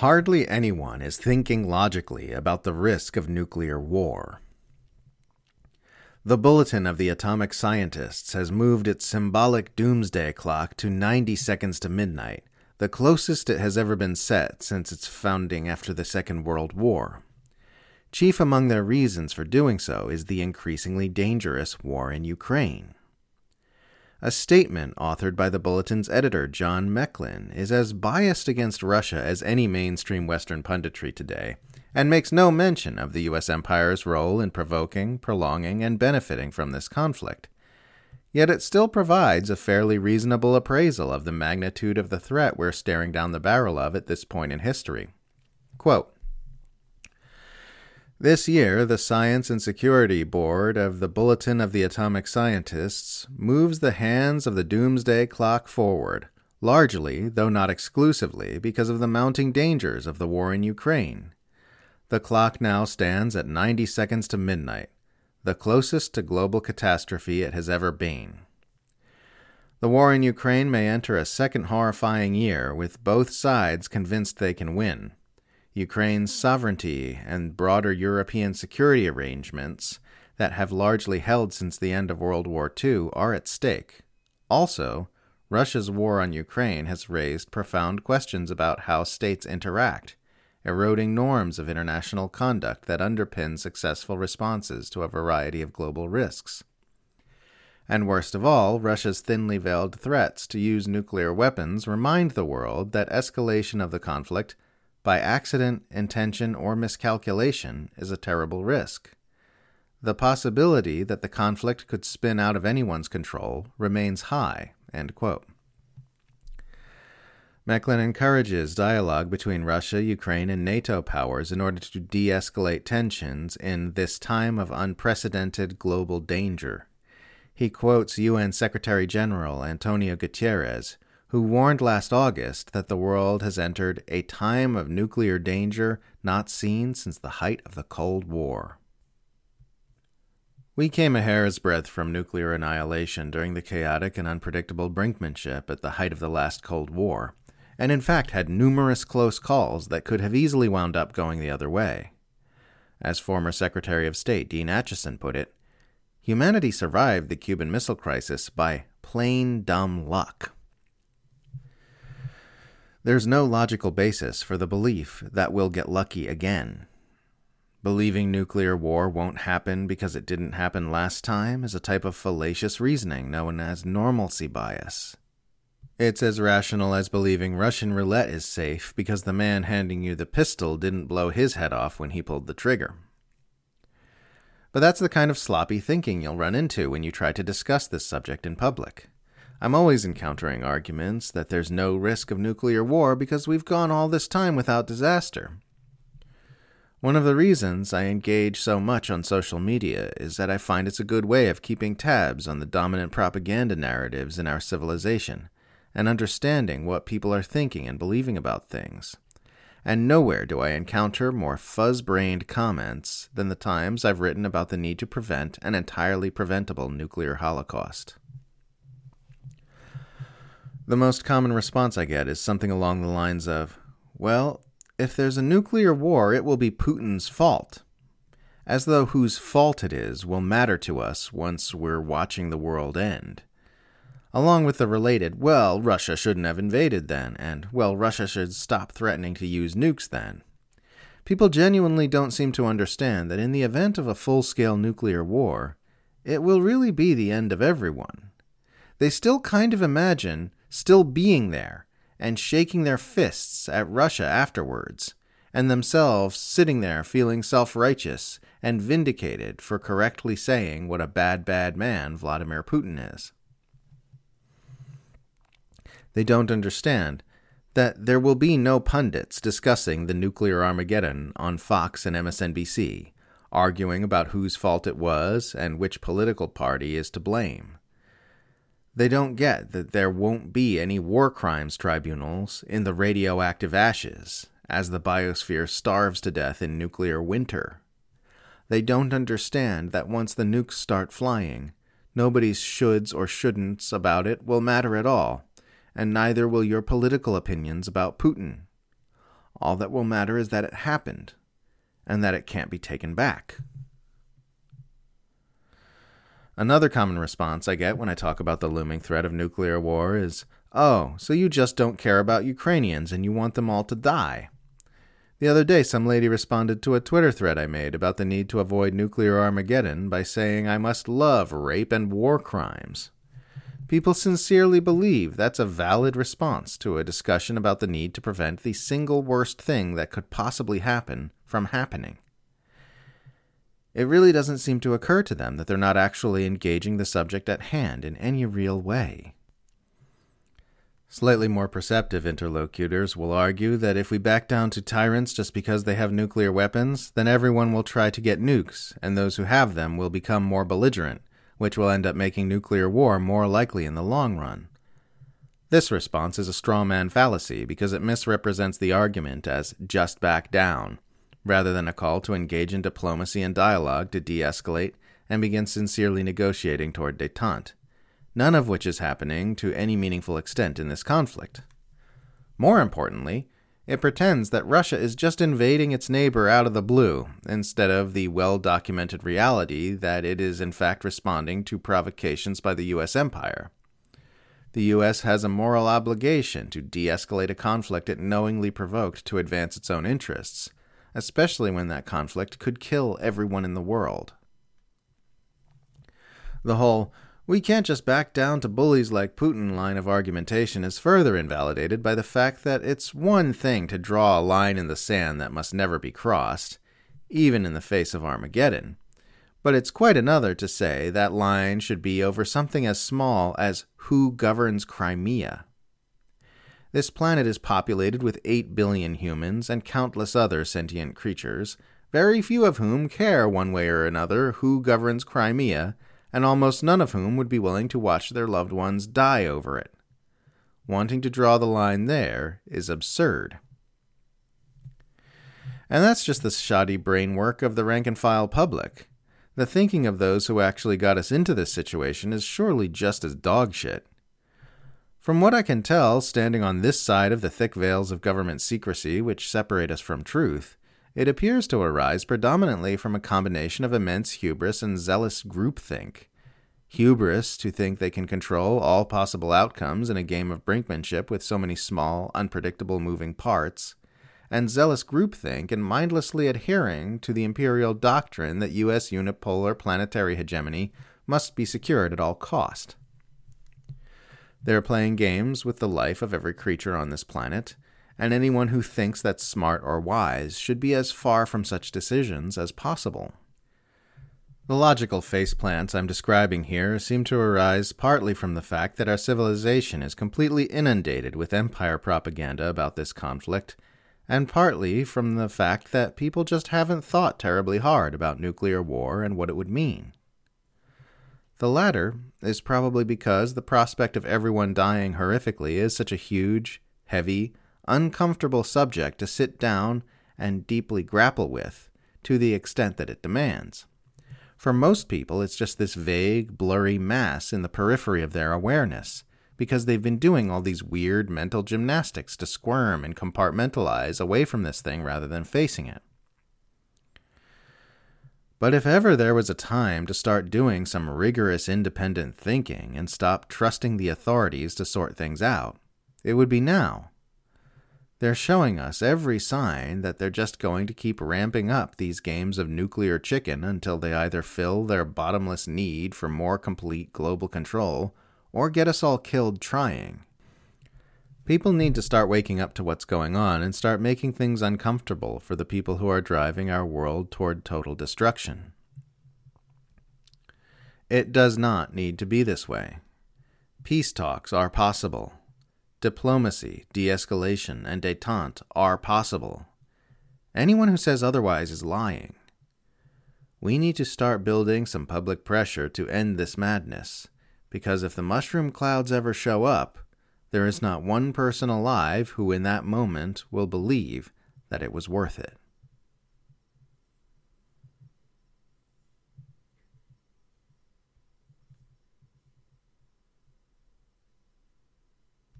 Hardly anyone is thinking logically about the risk of nuclear war. The Bulletin of the Atomic Scientists has moved its symbolic doomsday clock to 90 seconds to midnight, the closest it has ever been set since its founding after the Second World War. Chief among their reasons for doing so is the increasingly dangerous war in Ukraine. A statement authored by the Bulletin's editor, John Mecklin, is as biased against Russia as any mainstream Western punditry today, and makes no mention of the U.S. empire's role in provoking, prolonging, and benefiting from this conflict. Yet it still provides a fairly reasonable appraisal of the magnitude of the threat we're staring down the barrel of at this point in history. Quote, this year, the Science and Security Board of the Bulletin of the Atomic Scientists moves the hands of the doomsday clock forward, largely, though not exclusively, because of the mounting dangers of the war in Ukraine. The clock now stands at 90 seconds to midnight, the closest to global catastrophe it has ever been. The war in Ukraine may enter a second horrifying year with both sides convinced they can win. Ukraine's sovereignty and broader European security arrangements that have largely held since the end of World War II are at stake. Also, Russia's war on Ukraine has raised profound questions about how states interact, eroding norms of international conduct that underpin successful responses to a variety of global risks. And worst of all, Russia's thinly veiled threats to use nuclear weapons remind the world that escalation of the conflict by accident, intention, or miscalculation is a terrible risk. The possibility that the conflict could spin out of anyone's control remains high. Mecklin encourages dialogue between Russia, Ukraine, and NATO powers in order to de escalate tensions in this time of unprecedented global danger. He quotes UN Secretary General Antonio Guterres, who warned last August that the world has entered a time of nuclear danger not seen since the height of the Cold War. We came a hair's breadth from nuclear annihilation during the chaotic and unpredictable brinkmanship at the height of the last Cold War, and in fact had numerous close calls that could have easily wound up going the other way. As former Secretary of State Dean Acheson put it, humanity survived the Cuban Missile Crisis by plain dumb luck. There's no logical basis for the belief that we'll get lucky again. Believing nuclear war won't happen because it didn't happen last time is a type of fallacious reasoning known as normalcy bias. It's as rational as believing Russian roulette is safe because the man handing you the pistol didn't blow his head off when he pulled the trigger. But that's the kind of sloppy thinking you'll run into when you try to discuss this subject in public. I'm always encountering arguments that there's no risk of nuclear war because we've gone all this time without disaster. One of the reasons I engage so much on social media is that I find it's a good way of keeping tabs on the dominant propaganda narratives in our civilization and understanding what people are thinking and believing about things. And nowhere do I encounter more fuzz brained comments than the times I've written about the need to prevent an entirely preventable nuclear holocaust. The most common response I get is something along the lines of, Well, if there's a nuclear war, it will be Putin's fault. As though whose fault it is will matter to us once we're watching the world end. Along with the related, well, Russia shouldn't have invaded then, and, well, Russia should stop threatening to use nukes then. People genuinely don't seem to understand that in the event of a full scale nuclear war, it will really be the end of everyone. They still kind of imagine still being there and shaking their fists at Russia afterwards, and themselves sitting there feeling self righteous and vindicated for correctly saying what a bad, bad man Vladimir Putin is. They don't understand that there will be no pundits discussing the nuclear Armageddon on Fox and MSNBC, arguing about whose fault it was and which political party is to blame. They don't get that there won't be any war crimes tribunals in the radioactive ashes as the biosphere starves to death in nuclear winter. They don't understand that once the nukes start flying, nobody's shoulds or shouldn'ts about it will matter at all, and neither will your political opinions about Putin. All that will matter is that it happened, and that it can't be taken back. Another common response I get when I talk about the looming threat of nuclear war is, oh, so you just don't care about Ukrainians and you want them all to die. The other day, some lady responded to a Twitter thread I made about the need to avoid nuclear Armageddon by saying I must love rape and war crimes. People sincerely believe that's a valid response to a discussion about the need to prevent the single worst thing that could possibly happen from happening. It really doesn't seem to occur to them that they're not actually engaging the subject at hand in any real way. Slightly more perceptive interlocutors will argue that if we back down to tyrants just because they have nuclear weapons, then everyone will try to get nukes, and those who have them will become more belligerent, which will end up making nuclear war more likely in the long run. This response is a straw man fallacy because it misrepresents the argument as just back down, rather than a call to engage in diplomacy and dialogue to de escalate and begin sincerely negotiating toward detente none of which is happening to any meaningful extent in this conflict. More importantly, it pretends that Russia is just invading its neighbor out of the blue, instead of the well documented reality that it is in fact responding to provocations by the U.S. empire. The U.S. has a moral obligation to de escalate a conflict it knowingly provoked to advance its own interests, especially when that conflict could kill everyone in the world. The whole we can't just back down to bullies like Putin line of argumentation is further invalidated by the fact that it's one thing to draw a line in the sand that must never be crossed, even in the face of Armageddon. But it's quite another to say that line should be over something as small as who governs Crimea. This planet is populated with 8 billion humans and countless other sentient creatures, very few of whom care one way or another who governs Crimea and almost none of whom would be willing to watch their loved ones die over it. Wanting to draw the line there is absurd. And that's just the shoddy brainwork of the rank and file public. The thinking of those who actually got us into this situation is surely just as dogshit. From what I can tell, standing on this side of the thick veils of government secrecy which separate us from truth, it appears to arise predominantly from a combination of immense hubris and zealous groupthink. Hubris to think they can control all possible outcomes in a game of brinkmanship with so many small, unpredictable moving parts, and zealous groupthink in mindlessly adhering to the imperial doctrine that U.S. unipolar planetary hegemony must be secured at all cost. They are playing games with the life of every creature on this planet, and anyone who thinks that's smart or wise should be as far from such decisions as possible. The logical faceplants I'm describing here seem to arise partly from the fact that our civilization is completely inundated with empire propaganda about this conflict, and partly from the fact that people just haven't thought terribly hard about nuclear war and what it would mean. The latter is probably because the prospect of everyone dying horrifically is such a huge, heavy, uncomfortable subject to sit down and deeply grapple with to the extent that it demands. For most people, it's just this vague, blurry mass in the periphery of their awareness, because they've been doing all these weird mental gymnastics to squirm and compartmentalize away from this thing rather than facing it. But if ever there was a time to start doing some rigorous independent thinking and stop trusting the authorities to sort things out, it would be now. They're showing us every sign that they're just going to keep ramping up these games of nuclear chicken until they either fill their bottomless need for more complete global control or get us all killed trying. People need to start waking up to what's going on and start making things uncomfortable for the people who are driving our world toward total destruction. It does not need to be this way. Peace talks are possible Diplomacy, de escalation, and detente are possible. Anyone who says otherwise is lying. We need to start building some public pressure to end this madness, because if the mushroom clouds ever show up, there is not one person alive who in that moment will believe that it was worth it.